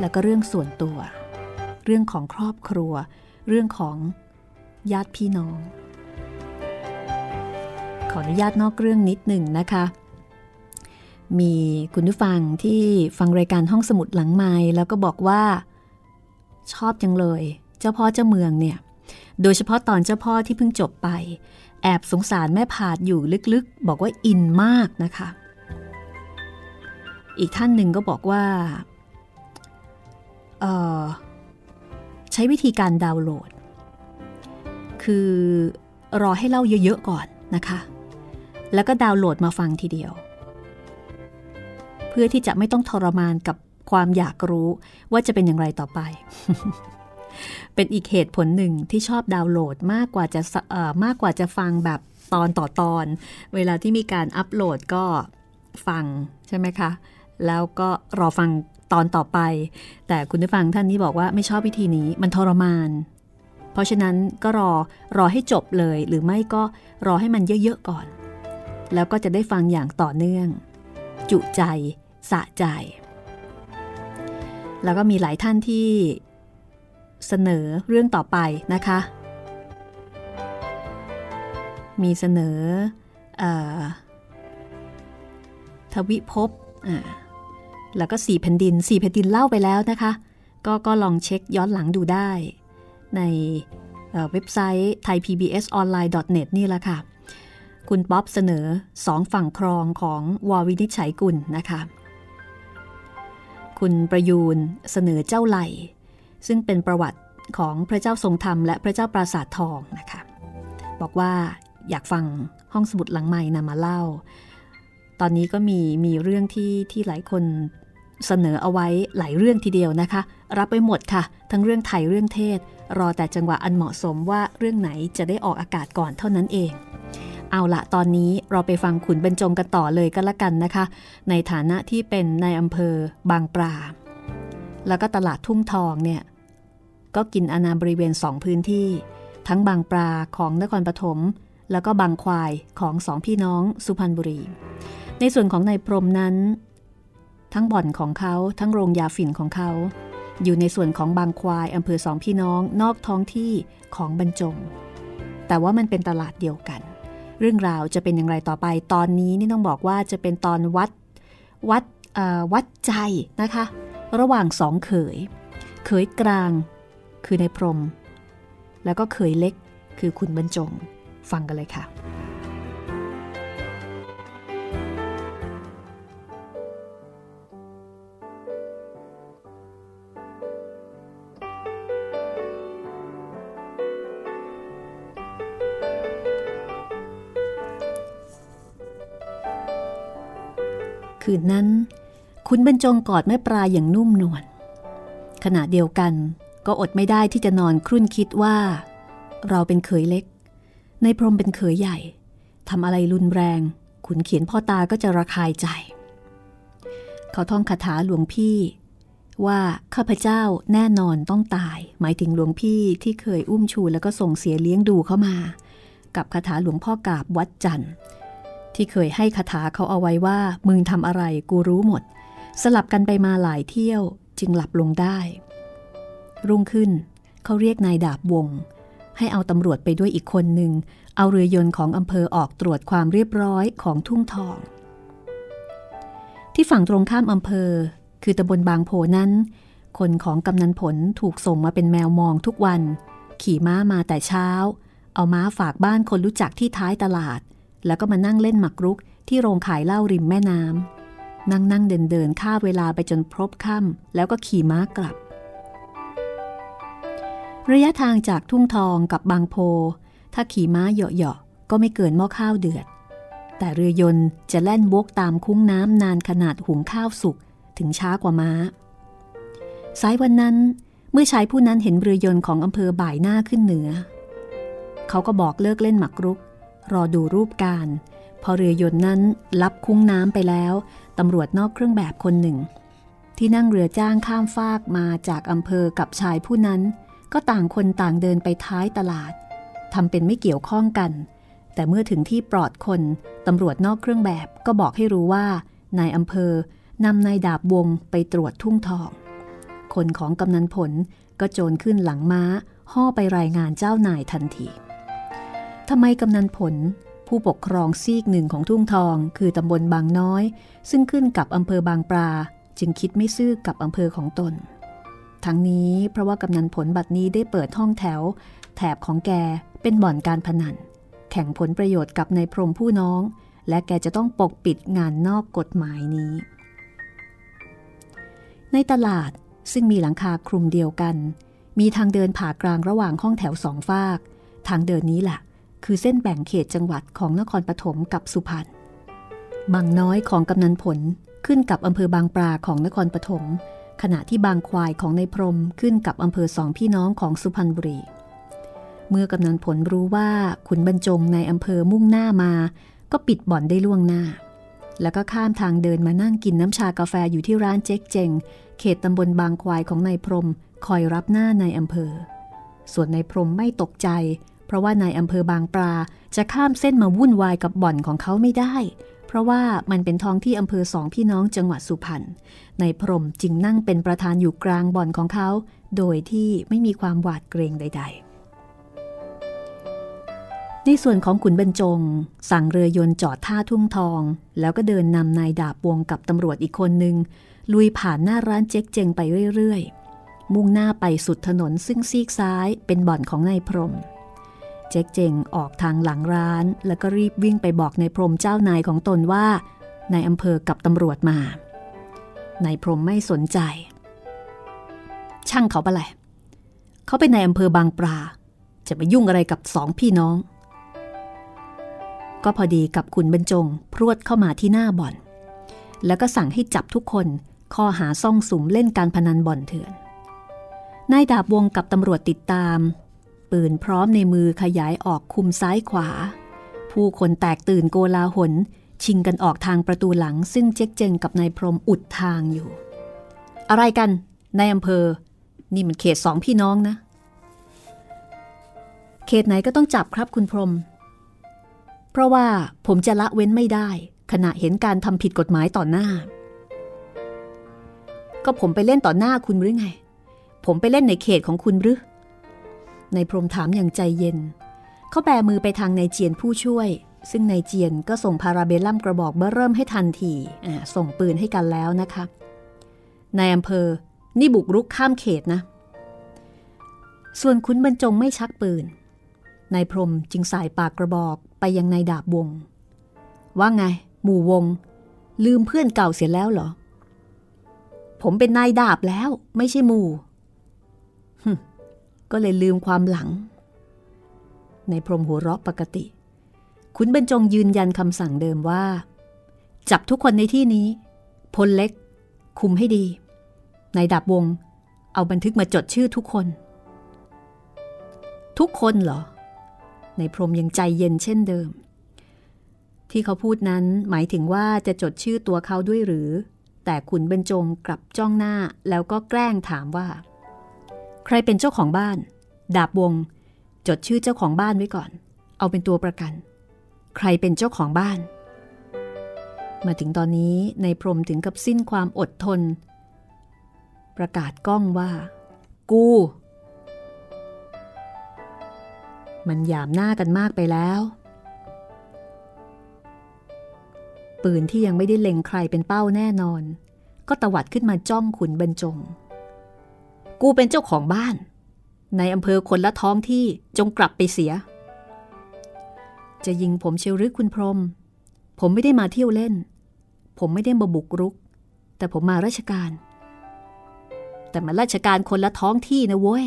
S3: แล้วก็เรื่องส่วนตัว เรื่องของครอบครัว เรื่องของญาติพี่น้อง ขออนุญาตนอกเรื่องนิดหนึ่งนะคะ มีคุณผู้ฟังที่ฟังรายการห้องสมุดหลังไม้แล้วก็บอกว่า ชอบจังเลย เจ้าพ่อเจ้าเมืองเนี่ย โดยเฉพาะตอนเจ้าพ่อที่เพิ่งจบไป แอบสงสารแม่ผาดอยู่ลึกๆ บอกว่าอินมากนะคะ อีกท่านหนึ่งก็บอกว่าใช้วิธีการดาวน์โหลด คือรอให้เล่าเยอะๆก่อนนะคะ แล้วก็ดาวน์โหลดมาฟังทีเดียว เพื่อที่จะไม่ต้องทรมานกับความอยากรู้ว่าจะเป็นอย่างไรต่อไป เป็นอีกเหตุผลหนึ่งที่ชอบดาวน์โหลดมากกว่าจะมากกว่าจะฟังแบบตอนต่อตอน เวลาที่มีการอัปโหลดก็ฟังใช่ไหมคะ แล้วก็รอฟังตอนต่อไป แต่คุณผู้ฟังท่านนี้บอกว่าไม่ชอบวิธีนี้มันทรมาน เพราะฉะนั้นก็รอรอให้จบเลย หรือไม่ก็รอให้มันเยอะๆก่อน แล้วก็จะได้ฟังอย่างต่อเนื่อง จุใจสะใจ แล้วก็มีหลายท่านที่ เสนอเรื่องต่อไปนะคะ มีเสนออทวิภพแล้วก็สี่แผ่นดินสี่แผ่นดินเล่าไปแล้วนะคะ ก็ก็ลองเช็คย้อนหลังดูได้ ในเว็บไซต์ thaipbsonline.net นี่แหละค่ะ คุณป๊อปเสนอสองฝั่งครองของวอวินิจฉัยกุลนะคะ คุณประยูนเสนอเจ้าไหล ซึ่งเป็นประวัติของพระเจ้าทรงธรรมและพระเจ้าปราสาททองนะคะบอกว่าอยากฟังห้องสมุดหลังใหม่นำมาเล่า ตอนนี้ก็มีมีเรื่องที่ที่หลายคนเสนอเอาไว้หลายเรื่องทีเดียวนะคะ รับไปหมดค่ะ ทั้งเรื่องไทยเรื่องเทศ รอแต่จังหวะอันเหมาะสมว่าเรื่องไหนจะได้ออกอากาศก่อนเท่านั้นเอง เอาละตอนนี้เราไปฟังขุนบรรจงกันต่อเลยก็แล้วกันนะคะ ในฐานะที่เป็นนายอำเภอบางปราแล้วก็ตลาดทุ่งทองเนี่ย ก็กินอาณาบริเวณสองพื้นที่ ทั้งบางปลาของนครปฐมแล้วก็บางควายของสองพี่น้องสุพรรณบุรี ในส่วนของนายพรมนั้น ทั้งบ่อนของเขาทั้งโรงยาฝิ่นของเขา อยู่ในส่วนของบางควายอำเภอสองพี่น้องนอกท้องที่ของบรรจง แต่ว่ามันเป็นตลาดเดียวกัน เรื่องราวจะเป็นอย่างไรต่อไปตอนนี้นี่ต้องบอกว่าจะเป็นตอนวัดวัดวัดใจนะคะ ระหว่างสองเขย เขยกลาง คือในพรม แล้วก็เขยเล็กคือคุณบรรจง ฟังกันเลยค่ะคืนนั้น คุณบรรจงกอดแม่ปลาอย่างนุ่มนวลขณะเดียวกัน ก็อดไม่ได้ที่จะนอนครุ่นคิดว่า เราเป็นเขยเล็ก ในพรมเป็นเขยใหญ่ทำอะไรรุนแรง ขุนเขียนพ่อตาก็จะระคายใจ เขาท่องคาถาหลวงพี่ ว่าข้าพเจ้าแน่นอนต้องตาย หมายถึงหลวงพี่ที่เคยอุ้มชูแล้วก็ส่งเสียเลี้ยงดูเข้ามา กับคาถาหลวงพ่อกาบวัดจันทร์ที่เคยให้คาถาเขาเอาไว้ว่า มึงทำอะไรกูรู้หมด สลับกันไปมาหลายเที่ยวจึงหลับลงได้ รุ่งขึ้น เขาเรียกนายดาบวง ให้เอาตำรวจไปด้วยอีกคนหนึ่ง เอาเรือยนต์ของอำเภอออกตรวจความเรียบร้อยของทุ่งทอง ที่ฝั่งตรงข้ามอำเภอ คือตำบลบางโพนั้น คนของกำนันผลถูกส่งมาเป็นแมวมองทุกวัน ขี่ม้ามาแต่เช้า เอาม้าฝากบ้านคนรู้จักที่ท้ายตลาด แล้วก็มานั่งเล่นหมากรุกที่โรงขายเหล้าริมแม่น้ำนั่งนั่งเดินเดินข้าเวลาไปจนพบค่ำแล้วก็ขี่ม้ากลับ ระยะทางจากทุ่งทองกับบางโพ ถ้าขี่ม้าเหยาะๆก็ไม่เกินหม้อข้าวเดือด แต่เรือยนต์จะแล่นวกตามคุ้งน้ำนานขนาดหุงข้าวสุกถึงช้ากว่าม้า สายวันนั้นเมื่อชายผู้นั้นเห็นเรือยนต์ของอำเภอบ่ายหน้าขึ้นเหนือ เขาก็บอกเลิกเล่นหมากรุก รอดูรูปการ พอเรือยนต์นั้นลับคุ้งน้ำไปแล้วตำรวจนอกเครื่องแบบคนหนึ่ง ที่นั่งเรือจ้างข้ามฟากมาจากอำเภอกับชายผู้นั้น ก็ต่างคนต่างเดินไปท้ายตลาดทำเป็นไม่เกี่ยวข้องกัน แต่เมื่อถึงที่ปลอดคนตำรวจนอกเครื่องแบบก็บอกให้รู้ว่านายอำเภอนำนายดาบวงไปตรวจทุ่งทอง คนของกำนันผลก็โจรขึ้นหลังม้า ห่อไปรายงานเจ้านายทันทีทำไมกำนันผล ผู้ปกครองซีกหนึ่งของทุ่งทอง คือตำบลบางน้อย ซึ่งขึ้นกับอำเภอบางปลา จึงคิดไม่ซื่อกับอำเภอของตน ทั้งนี้เพราะว่ากำนันผลบัดนี้ได้เปิดห้องแถว แถบของแกเป็นบ่อนการพนัน แข่งผลประโยชน์กับนายพรมผู้น้อง และแกจะต้องปกปิดงานนอกกฎหมายนี้ ในตลาดซึ่งมีหลังคาคลุมเดียวกัน มีทางเดินผ่ากลางระหว่างห้องแถวสองฝาก ทางเดินนี้แหละคือเส้นแบ่งเขตจังหวัดของนครปฐมกับสุพรรณบางน้อยของกำนันผลขึ้นกับอำเภอบางปลาของนครปฐม ขณะที่บางควายของในพรมขึ้นกับอำเภอสองพี่น้องของสุพรรณบุรี เมื่อกำนันผลรู้ว่าขุนบรรจงในอำเภอมุ่งหน้ามา ก็ปิดบ่อนได้ล่วงหน้า แล้วก็ข้ามทางเดินมานั่งกินน้ำชากาแฟอยู่ที่ร้านเจ๊กเจงเขตตำบลบางควายของนายพรมคอยรับหน้าในอำเภอ ส่วนนายพรมไม่ตกใจ เพราะว่านายอำเภอบางปลาจะข้ามเส้นมาวุ่นวายกับบ่อนของเขาไม่ได้ ราะว่ามันเป็นท้องที่อำเภอสองพี่น้องจังหวัดสุพรรณในพรมจึงนั่งเป็นประธานอยู่กลางบ่อนของเขา โดยที่ไม่มีความหวาดเกรงใด ๆ ในส่วนของขุนบรรจง สั่งเรือยนต์จอดท่าทุ่งทอง แล้วก็เดินนำนายดาบวงกับตำรวจอีกคนหนึ่งลุยผ่านหน้าร้านเจ๊กเจงไปเรื่อย ๆ มุ่งหน้าไปสุดถนนซึ่งซีกซ้ายเป็นบ่อนของนายพรม เจ๊กเจงออกทางหลังร้าน แล้วก็รีบวิ่งไปบอกในพรมเจ้านายของตนว่านายอำเภอกับตำรวจมานายพรมไม่สนใจ ช่างเขาไปะแหละเขาเป็นนายอำเภอบางปลา จะไปยุ่งอะไรกับสองพี่น้อง ก็พอดีกับคุณบรรจงพรวดเข้ามาที่หน้าบ่อน แล้วก็สั่งให้จับทุกคนข้อหาซ่องสุมเล่นการพนันบ่อนเถื่อนนายดาบวงกับตำรวจติดตาม ปืนพร้อมในมือขยายออกคุมซ้ายขวา ผู้คนแตกตื่นโกลาหล ชิงกันออกทางประตูหลัง ซึ่งเจ๊กเจงกับนายพรมอุดทางอยู่ อะไรกันนายอำเภอ นี่มันเขตสองพี่น้องนะ เขตไหนก็ต้องจับครับคุณพรม เพราะว่าผมจะละเว้นไม่ได้ ขณะเห็นการทำผิดกฎหมายต่อหน้า ก็ผมไปเล่นต่อหน้าคุณหรือไง ผมไปเล่นในเขตของคุณหรือ ในพรมถามอย่างใจเย็น เขาแบมือไปทางนายเจียนผู้ช่วย ซึ่งนายเจียนก็ส่งพาราเบลลัมกระบอกเมื่อเริ่มให้ทันทีส่งปืนให้กันแล้วนะคะนายอำเภอ นี่บุกรุกข้ามเขตนะ ส่วนคุณบรรจงไม่ชักปืนนายพรมจึงสายปากกระบอกไปยังนายดาบวง ว่าไง หมู่วง ลืมเพื่อนเก่าเสียแล้วเหรอ ผมเป็นนายดาบแล้ว ไม่ใช่หมู่ ก็เลยลืมความหลัง ในพรมหัวเราะปกติ คุณบรรจงยืนยันคำสั่งเดิมว่า จับทุกคนในที่นี้ พลเล็ก คุมให้ดีนายดาบวง เอาบันทึกมาจดชื่อทุกคน ทุกคนเหรอ ในพรมยังใจเย็นเช่นเดิม ที่เขาพูดนั้นหมายถึงว่าจะจดชื่อตัวเขาด้วยหรือ แต่ขุนบรรจงกลับจ้องหน้าแล้วก็แกล้งถามว่า ใครเป็นเจ้าของบ้าน ดาบวง จดชื่อเจ้าของบ้านไว้ก่อน เอาเป็นตัวประกัน ใครเป็นเจ้าของบ้าน มาถึงตอนนี้ในพรมถึงกับสิ้นความอดทน ประกาศก้องว่า กู มันหยามหน้ากันมากไปแล้ว ปืนที่ยังไม่ได้เล็งใครเป็นเป้าแน่นอน ก็ตวัดขึ้นมาจ้องขุนบรรจง กูเป็นเจ้าของบ้าน ในอำเภอคนละท้องที่จงกลับไปเสีย จะยิงผมเชลรึกคุณพรม ผมไม่ได้มาเที่ยวเล่น ผมไม่ได้มาบุกรุก แต่ผมมาราชการ แต่มันราชการคนละท้องที่นะเว้ย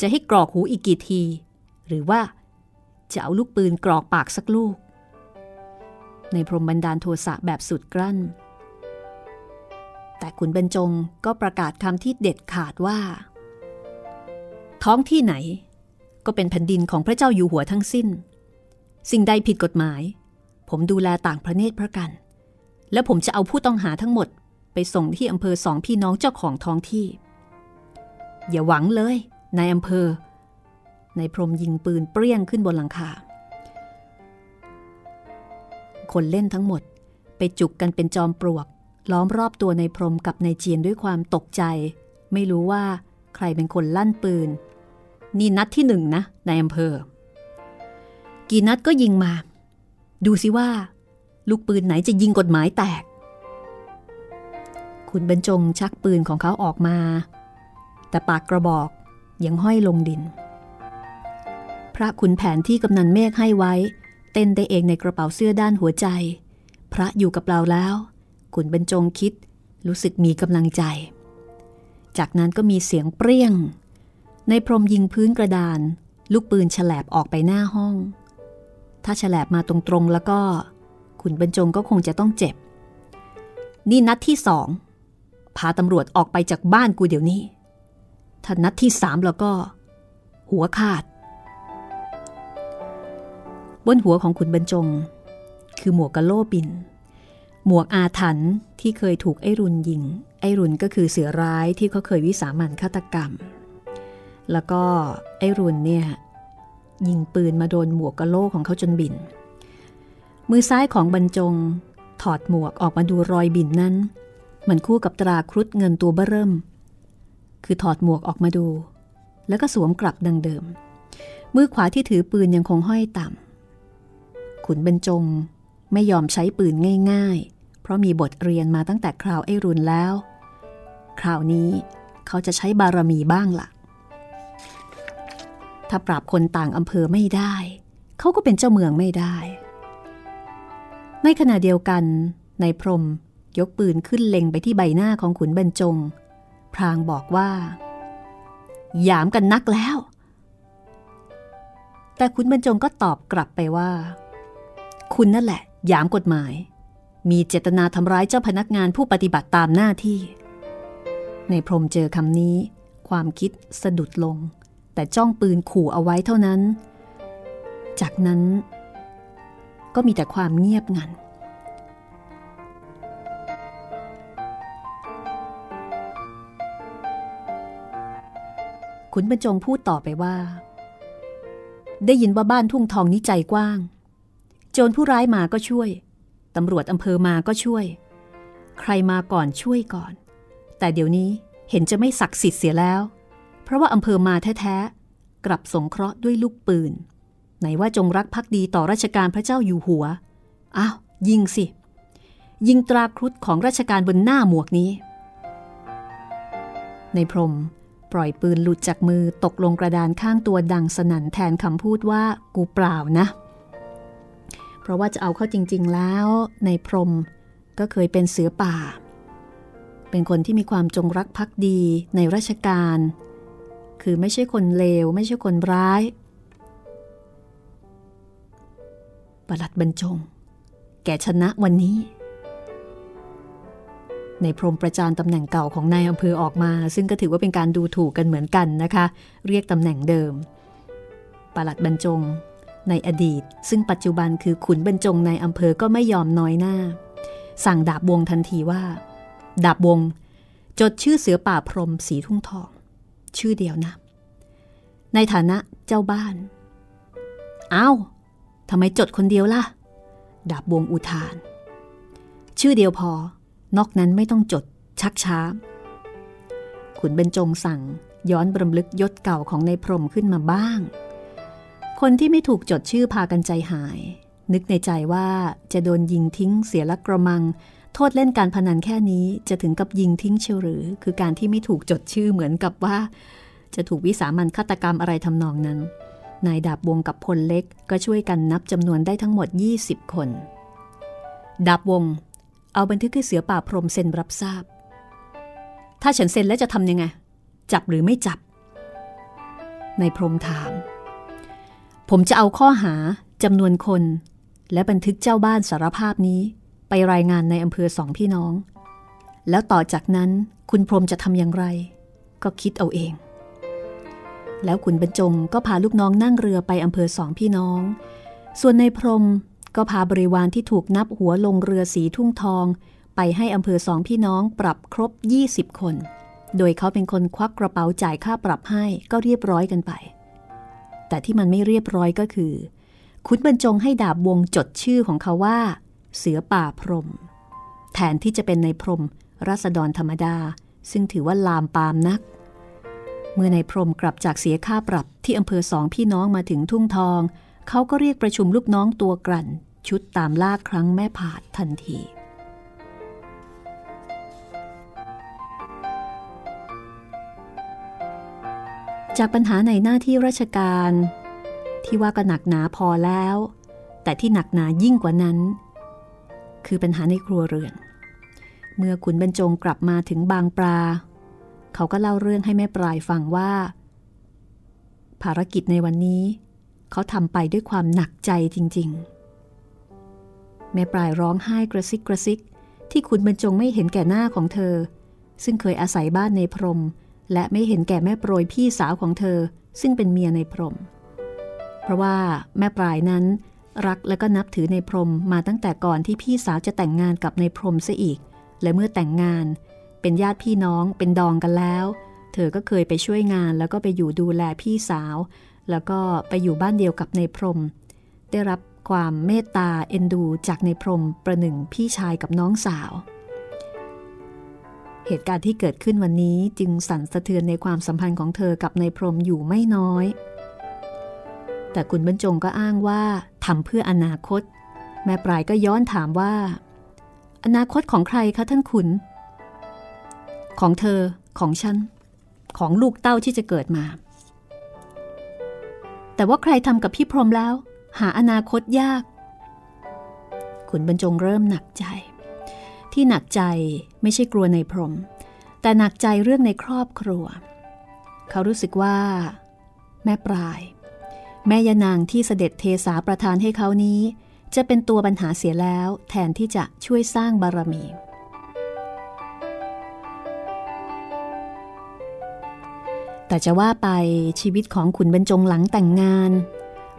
S3: จะให้กรอกหูอีกกี่ที หรือว่าจะเอาลูกปืนกรอกปากสักลูก ในพรมบันดาลโทสะแบบสุดกลั้น แต่ขุนบรรจงก็ประกาศคำที่เด็ดขาดว่า ท้องที่ไหน ก็เป็นแผ่นดินของพระเจ้าอยู่หัวทั้งสิ้น สิ่งใดผิดกฎหมาย ผมดูแลต่างประเทศพระกัน และผมจะเอาผู้ต้องหาทั้งหมด ไปส่งที่อำเภอสองพี่น้องเจ้าของท้องที่ อย่าหวังเลยนายอำเภอ ในพรมยิงปืนเปรี้ยงขึ้นบนหลังคา คนเล่นทั้งหมดไปจุกกันเป็นจอมปลวก ล้อมรอบตัวในพรมกับในเจียนด้วยความตกใจ ไม่รู้ว่าใครเป็นคนลั่นปืน นี่นัดที่หนึ่งนะในอำเภอ กี่นัดก็ยิงมา ดูสิว่า ลูกปืนไหนจะยิงกฎหมายแตก คุณบรรจงชักปืนของเขาออกมา แต่ปากกระบอกยังห้อยลงดิน พระขุนแผนที่กำนันเมฆให้ไว้ เต้นได้เองในกระเป๋าเสื้อด้านหัวใจ พระอยู่กับเราแล้ว ขุนบรรจงคิดรู้สึกมีกำลังใจ จากนั้นก็มีเสียงเปรี้ยง ในพรมยิงพื้นกระดาน ลูกปืนฉลบออกไปหน้าห้อง ถ้าฉลบมาตรงๆแล้วก็ขุนบรรจงก็คงจะต้องเจ็บ นี่นัดที่สอง พาตำรวจออกไปจากบ้านกูเดี๋ยวนี้ ถ้านัดที่สามแล้วก็ หัวขาด บนหัวของขุนบรรจง คือหมวกกะโลบิน หมวกอาถรรพ์ที่เคยถูกไอรุนยิง ไอรุนก็คือเสือร้ายที่เขาเคยวิสามันฆาตกรรม แล้วก็ไอรุนเนี่ยยิงปืนมาโดนหมวกกะโลของเขาจนบิน มือซ้ายของบรรจง ถอดหมวกออกมาดูรอยบินนั้น เหมันคู่กับตราครุฑเงินตัวเบ้อเริ่ม คือถอดหมวกออกมาดู แล้วก็สวมกลับดังเดิม มือขวาที่ถือปืนยังคงห้อยต่ำขุนบรรจงไม่ยอมใช้ปืนง่าย ราะมีบทเรียนมาตั้งแต่คราวไอรุนแล้ว คราวนี้เขาจะใช้บารมีบ้างละ่ะ ถ้าปราบคนต่างอำเภอไม่ได้ เขาก็เป็นเจ้าเมืองไม่ได้ ในขณะเดียวกันในพรมยกปืนขึ้นเล็งไปที่ใบหน้าของขุนบรรจง พรางบอกว่า หยามกันนักแล้ว แต่ขุนบรรจงก็ตอบกลับไปว่า คุณนั่นแหละ หยามกฎหมาย มีเจตนาทำร้ายเจ้าพนักงานผู้ปฏิบัติตามหน้าที่ ในพรมเจอคำนี้ ความคิดสะดุดลง แต่จ้องปืนขู่เอาไว้เท่านั้น จากนั้น ก็มีแต่ความเงียบงันขุนบรรจงพูดต่อไปว่า ได้ยินว่าบ้านทุ่งทองนี้ใจกว้าง โจรผู้ร้ายมาก็ช่วย ตำรวจอำเภอมาก็ช่วย ใครมาก่อนช่วยก่อน แต่เดี๋ยวนี้เห็นจะไม่ศักดิ์สิทธิ์เสียแล้ว เพราะว่าอำเภอมาแท้ๆ กลับสงเคราะห์ด้วยลูกปืน ไหนว่าจงรักภักดีต่อราชการพระเจ้าอยู่หัว อ้าว ยิงสิ ยิงตราครุฑของราชการบนหน้าหมวกนี้ ในพรมปล่อยปืนหลุดจากมือตกลงกระดานข้างตัวดังสนั่นแทนคำพูดว่ากูเปล่านะ ราะว่าจะเอาเข้าจริง ๆ แล้วในพรมก็เคยเป็นเสือป่า เป็นคนที่มีความจงรักภักดีในราชการ คือไม่ใช่คนเลว ไม่ใช่คนร้ายประหลัดบรรจง แกชนะวันนี้ ในพรมประจานตำแหน่งเก่าของนายอำเภอออกมา ซึ่งก็ถือว่าเป็นการดูถูกกันเหมือนกันนะคะ เรียกตำแหน่งเดิมประหลัดบรรจง ในอดีต ซึ่งปัจจุบันคือขุนบรรจงในอำเภอก็ไม่ยอมน้อยหน้า สั่งดาบวงทันทีว่า ดาบวง จดชื่อเสือป่าพรมสีทุ่งทอง ชื่อเดียวนะ ในฐานะเจ้าบ้านอ้าวทำไมจดคนเดียวล่ะ ดาบวงอุทาน ชื่อเดียวพอ นอกนั้นไม่ต้องจดชักช้า ขุนเบญจงสั่งย้อนบรมลึกยศเก่าของในพรมขึ้นมาบ้าง คนที่ไม่ถูกจดชื่อพากันใจหาย นึกในใจว่าจะโดนยิงทิ้งเสียละกระมัง โทษเล่นการพนันแค่นี้จะถึงกับยิงทิ้งเชียวหรือ คือการที่ไม่ถูกจดชื่อเหมือนกับว่า จะถูกวิสามันฆาตกรรมอะไรทำนองนั้นนายดาบวงกับพลเล็กก็ช่วยกันนับจำนวนได้ทั้งหมด 20 คน ดาบวง เอาบันทึกให้เสือป่าพรมเซ็นรับทราบ ถ้าฉันเซ็นแล้วจะทำยังไง จับหรือไม่จับนายพรมถาม ผมจะเอาข้อหาจำนวนคน และบันทึกเจ้าบ้านสารภาพนี้ ไปรายงานในอำเภอสองพี่น้อง แล้วต่อจากนั้นคุณพรมจะทำอย่างไร ก็คิดเอาเอง แล้วขุนบรรจงก็พาลูกน้องนั่งเรือไปอำเภอสองพี่น้อง ส่วนในพรมก็พาบริวารที่ถูกนับหัวลงเรือสีทุ่งทอง ไปให้อำเภอสองพี่น้องปรับครบ 20 คน โดยเขาเป็นคนควักกระเป๋าจ่ายค่าปรับให้ก็เรียบร้อยกันไป แต่ที่มันไม่เรียบร้อยก็คือขุนบรรจงให้ดาบวงจดชื่อของเขาว่า เสือป่าพรม แทนที่จะเป็นในพรมรัษฎรธรรมดา ซึ่งถือว่าลามปามนัก เมื่อในพรมกลับจากเสียค่าปรับที่อำเภอสองพี่น้องมาถึงทุ่งทอง เขาก็เรียกประชุมลูกน้องตัวกลั่น ชุดตามล่าครั้งแม่ผาดทันที จากปัญหาในหน้าที่ราชการ ที่ว่าก็หนักหนาพอแล้ว แต่ที่หนักหนายิ่งกว่านั้น คือปัญหาในครัวเรือน เมื่อขุนบรรจงกลับมาถึงบางปลา เขาก็เล่าเรื่องให้แม่ปลายฟังว่า ภารกิจในวันนี้ เขาทำไปด้วยความหนักใจจริง ๆ แม่ปลายร้องไห้กระซิกกระซิก ที่ขุนบรรจงไม่เห็นแก่หน้าของเธอ ซึ่งเคยอาศัยบ้านในพรม และไม่เห็นแก่แม่โปรยพี่สาวของเธอ ซึ่งเป็นเมียในพรม เพราะว่าแม่ปลายนั้น รักและก็นับถือในพรมมาตั้งแต่ก่อนที่พี่สาวจะแต่งงานกับในพรมซะอีก และเมื่อแต่งงานเป็นญาติพี่น้องเป็นดองกันแล้ว เธอก็เคยไปช่วยงานแล้วก็ไปอยู่ดูแลพี่สาว แล้วก็ไปอยู่บ้านเดียวกับในพรม ได้รับความเมตตาเอ็นดูจากในพรมประหนึ่งพี่ชายกับน้องสาว เหตุการณ์ที่เกิดขึ้นวันนี้จึงสั่นสะเทือนในความสัมพันธ์ของเธอกับในพรมอยู่ไม่น้อย แต่คุณบรรจงก็อ้างว่าทำเพื่ออนาคต แม่ปลายก็ย้อนถามว่า อนาคตของใครคะท่านขุน ของเธอของฉัน ของลูกเต้าที่จะเกิดมา แต่ว่าใครทำกับพี่พรหมแล้ว หาอนาคตยาก ขุนบรรจงเริ่มหนักใจ ที่หนักใจไม่ใช่กลัวในพรม แต่หนักใจเรื่องในครอบครัว เขารู้สึกว่า แม่ปลาย แม่ยานางที่เสด็จเทสาประทานให้เขานี้ จะเป็นตัวปัญหาเสียแล้วแทนที่จะช่วยสร้างบารมีแต่จะว่าไปชีวิตของขุนบรรจงหลังแต่งงาน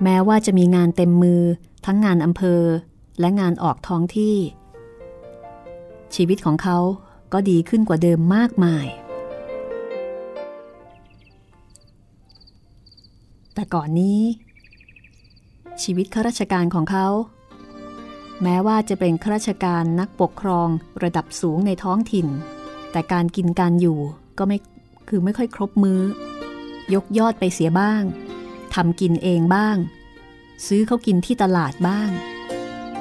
S3: แม้ว่าจะมีงานเต็มมือ ทั้งงานอำเภอ และงานออกท้องที่ ชีวิตของเขาก็ดีขึ้นกว่าเดิมมากมาย แต่ก่อนนี้ ชีวิตข้าราชการของเขา แม้ว่าจะเป็นข้าราชการนักปกครองระดับสูงในท้องถิ่น แต่การกินการอยู่ก็ไม่คือไม่ค่อยครบมือ้อ ยกยอดไปเสียบ้างทำกินเองบ้าง ซื้อเขากินที่ตลาดบ้าง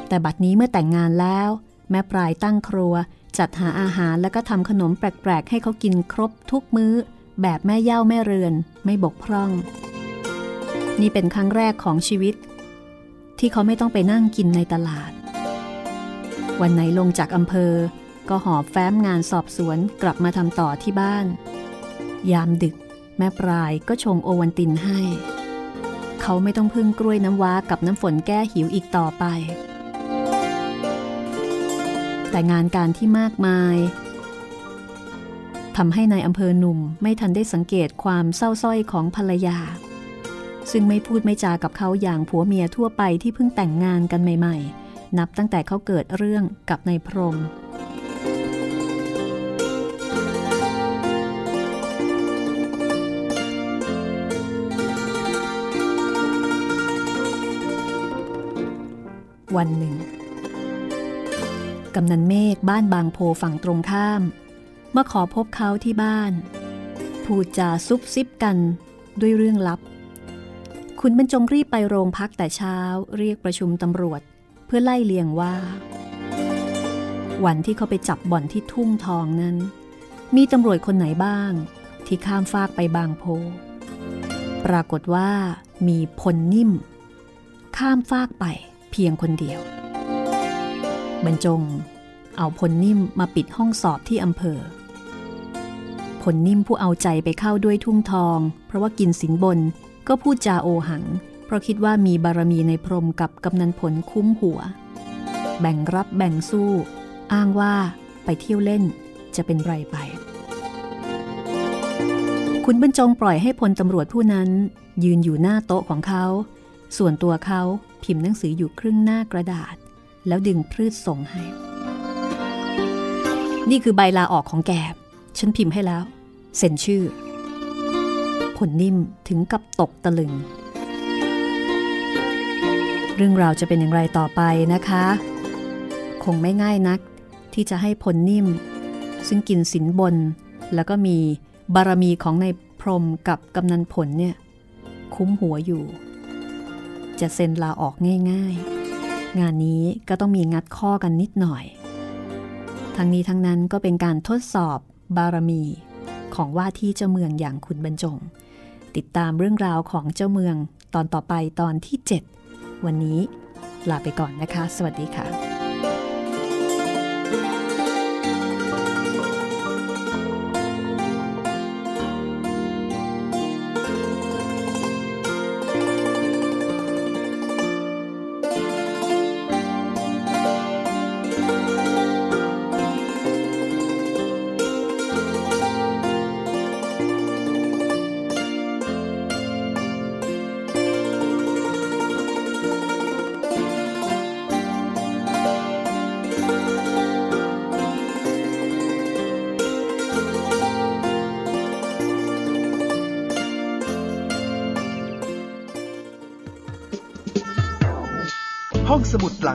S3: แต่บัดนี้เมื่อแต่งงานแล้ว แม่ปลายตั้งครัว จัดหาอาหารแล้วก็ทำขนมแปลกๆ ให้เขากินครบทุกมื้อ แบบแม่เย่าแม่เรือนไม่บกพร่อง นี่เป็นครั้งแรกของชีวิต ที่เขาไม่ต้องไปนั่งกินในตลาด วันไหนลงจากอำเภอ ก็หอบแฟ้มงานสอบสวนกลับมาทำต่อที่บ้าน ยามดึก แม่ปลายก็ชงโอวันตินให้ เขาไม่ต้องพึ่งกล้วยน้ำว้ากับน้ำฝนแก้หิวอีกต่อไป แต่งานการที่มากมายทำให้ในายอำเภอหนุ่มไม่ทันได้สังเกตความเศร้าส้อยของภรรยา ซึ่งไม่พูดไม่จากับเขาอย่างผัวเมียทั่วไปที่เพิ่งแต่งงานกันใหม่ ๆ นับตั้งแต่เขาเกิดเรื่องกับนายพรหมวันหนึ่ง กำนันเมฆบ้านบางโพฝั่งตรงข้าม มาขอพบเขาที่บ้าน พูดจาซุบซิบกันด้วยเรื่องลับ คุณบรรจงรีบไปโรงพักแต่เช้าเรียกประชุมตำรวจ เพื่อไล่เลียงว่า วันที่เขาไปจับบ่อนที่ทุ่งทองนั้น มีตำรวจคนไหนบ้าง ที่ข้ามฟากไปบางโพ ปรากฏว่ามีพลนิ่ม ข้ามฟากไปเพียงคนเดียว บรรจง เอาพลนิ่มมาปิดห้องสอบที่อำเภอพลนิ่มผู้เอาใจไปเข้าด้วยทุ่งทอง เพราะว่ากินสินบนก็พูดจาโอหัง เพราะคิดว่ามีบารมีในพรมกับกำนันผลคุ้มหัว แบ่งรับแบ่งสู้ อ้างว่าไปเที่ยวเล่นจะเป็นไรไป คุณบรรจงปล่อยให้พลตำรวจผู้นั้น ยืนอยู่หน้าโต๊ะของเขา ส่วนตัวเขาพิมพ์หนังสืออยู่ครึ่งหน้ากระดาษ แล้วดึงพืชส่งให้ นี่คือใบลาออกของแก ฉันพิมพ์ให้แล้ว เซ็นชื่อ ผลนิ่มถึงกับตกตะลึง เรื่องราวจะเป็นอย่างไรต่อไปนะคะ คงไม่ง่ายนักที่จะให้ผลนิ่ม ซึ่งกินสินบน แล้วก็มีบารมีของในพรมกับกำนันผลเนี่ย คุ้มหัวอยู่ จะเซ็นลาออกง่าย ๆ งานนี้ก็ต้องมีงัดข้อกันนิดหน่อย ทั้งนี้ทั้งนั้นก็เป็นการทดสอบบารมีของว่าที่เจ้าเมืองอย่างคุณบรรจง ติดตามเรื่องราวของเจ้าเมืองตอนต่อไปตอนที่ 7 วันนี้ลาไปก่อนนะคะ สวัสดีค่ะ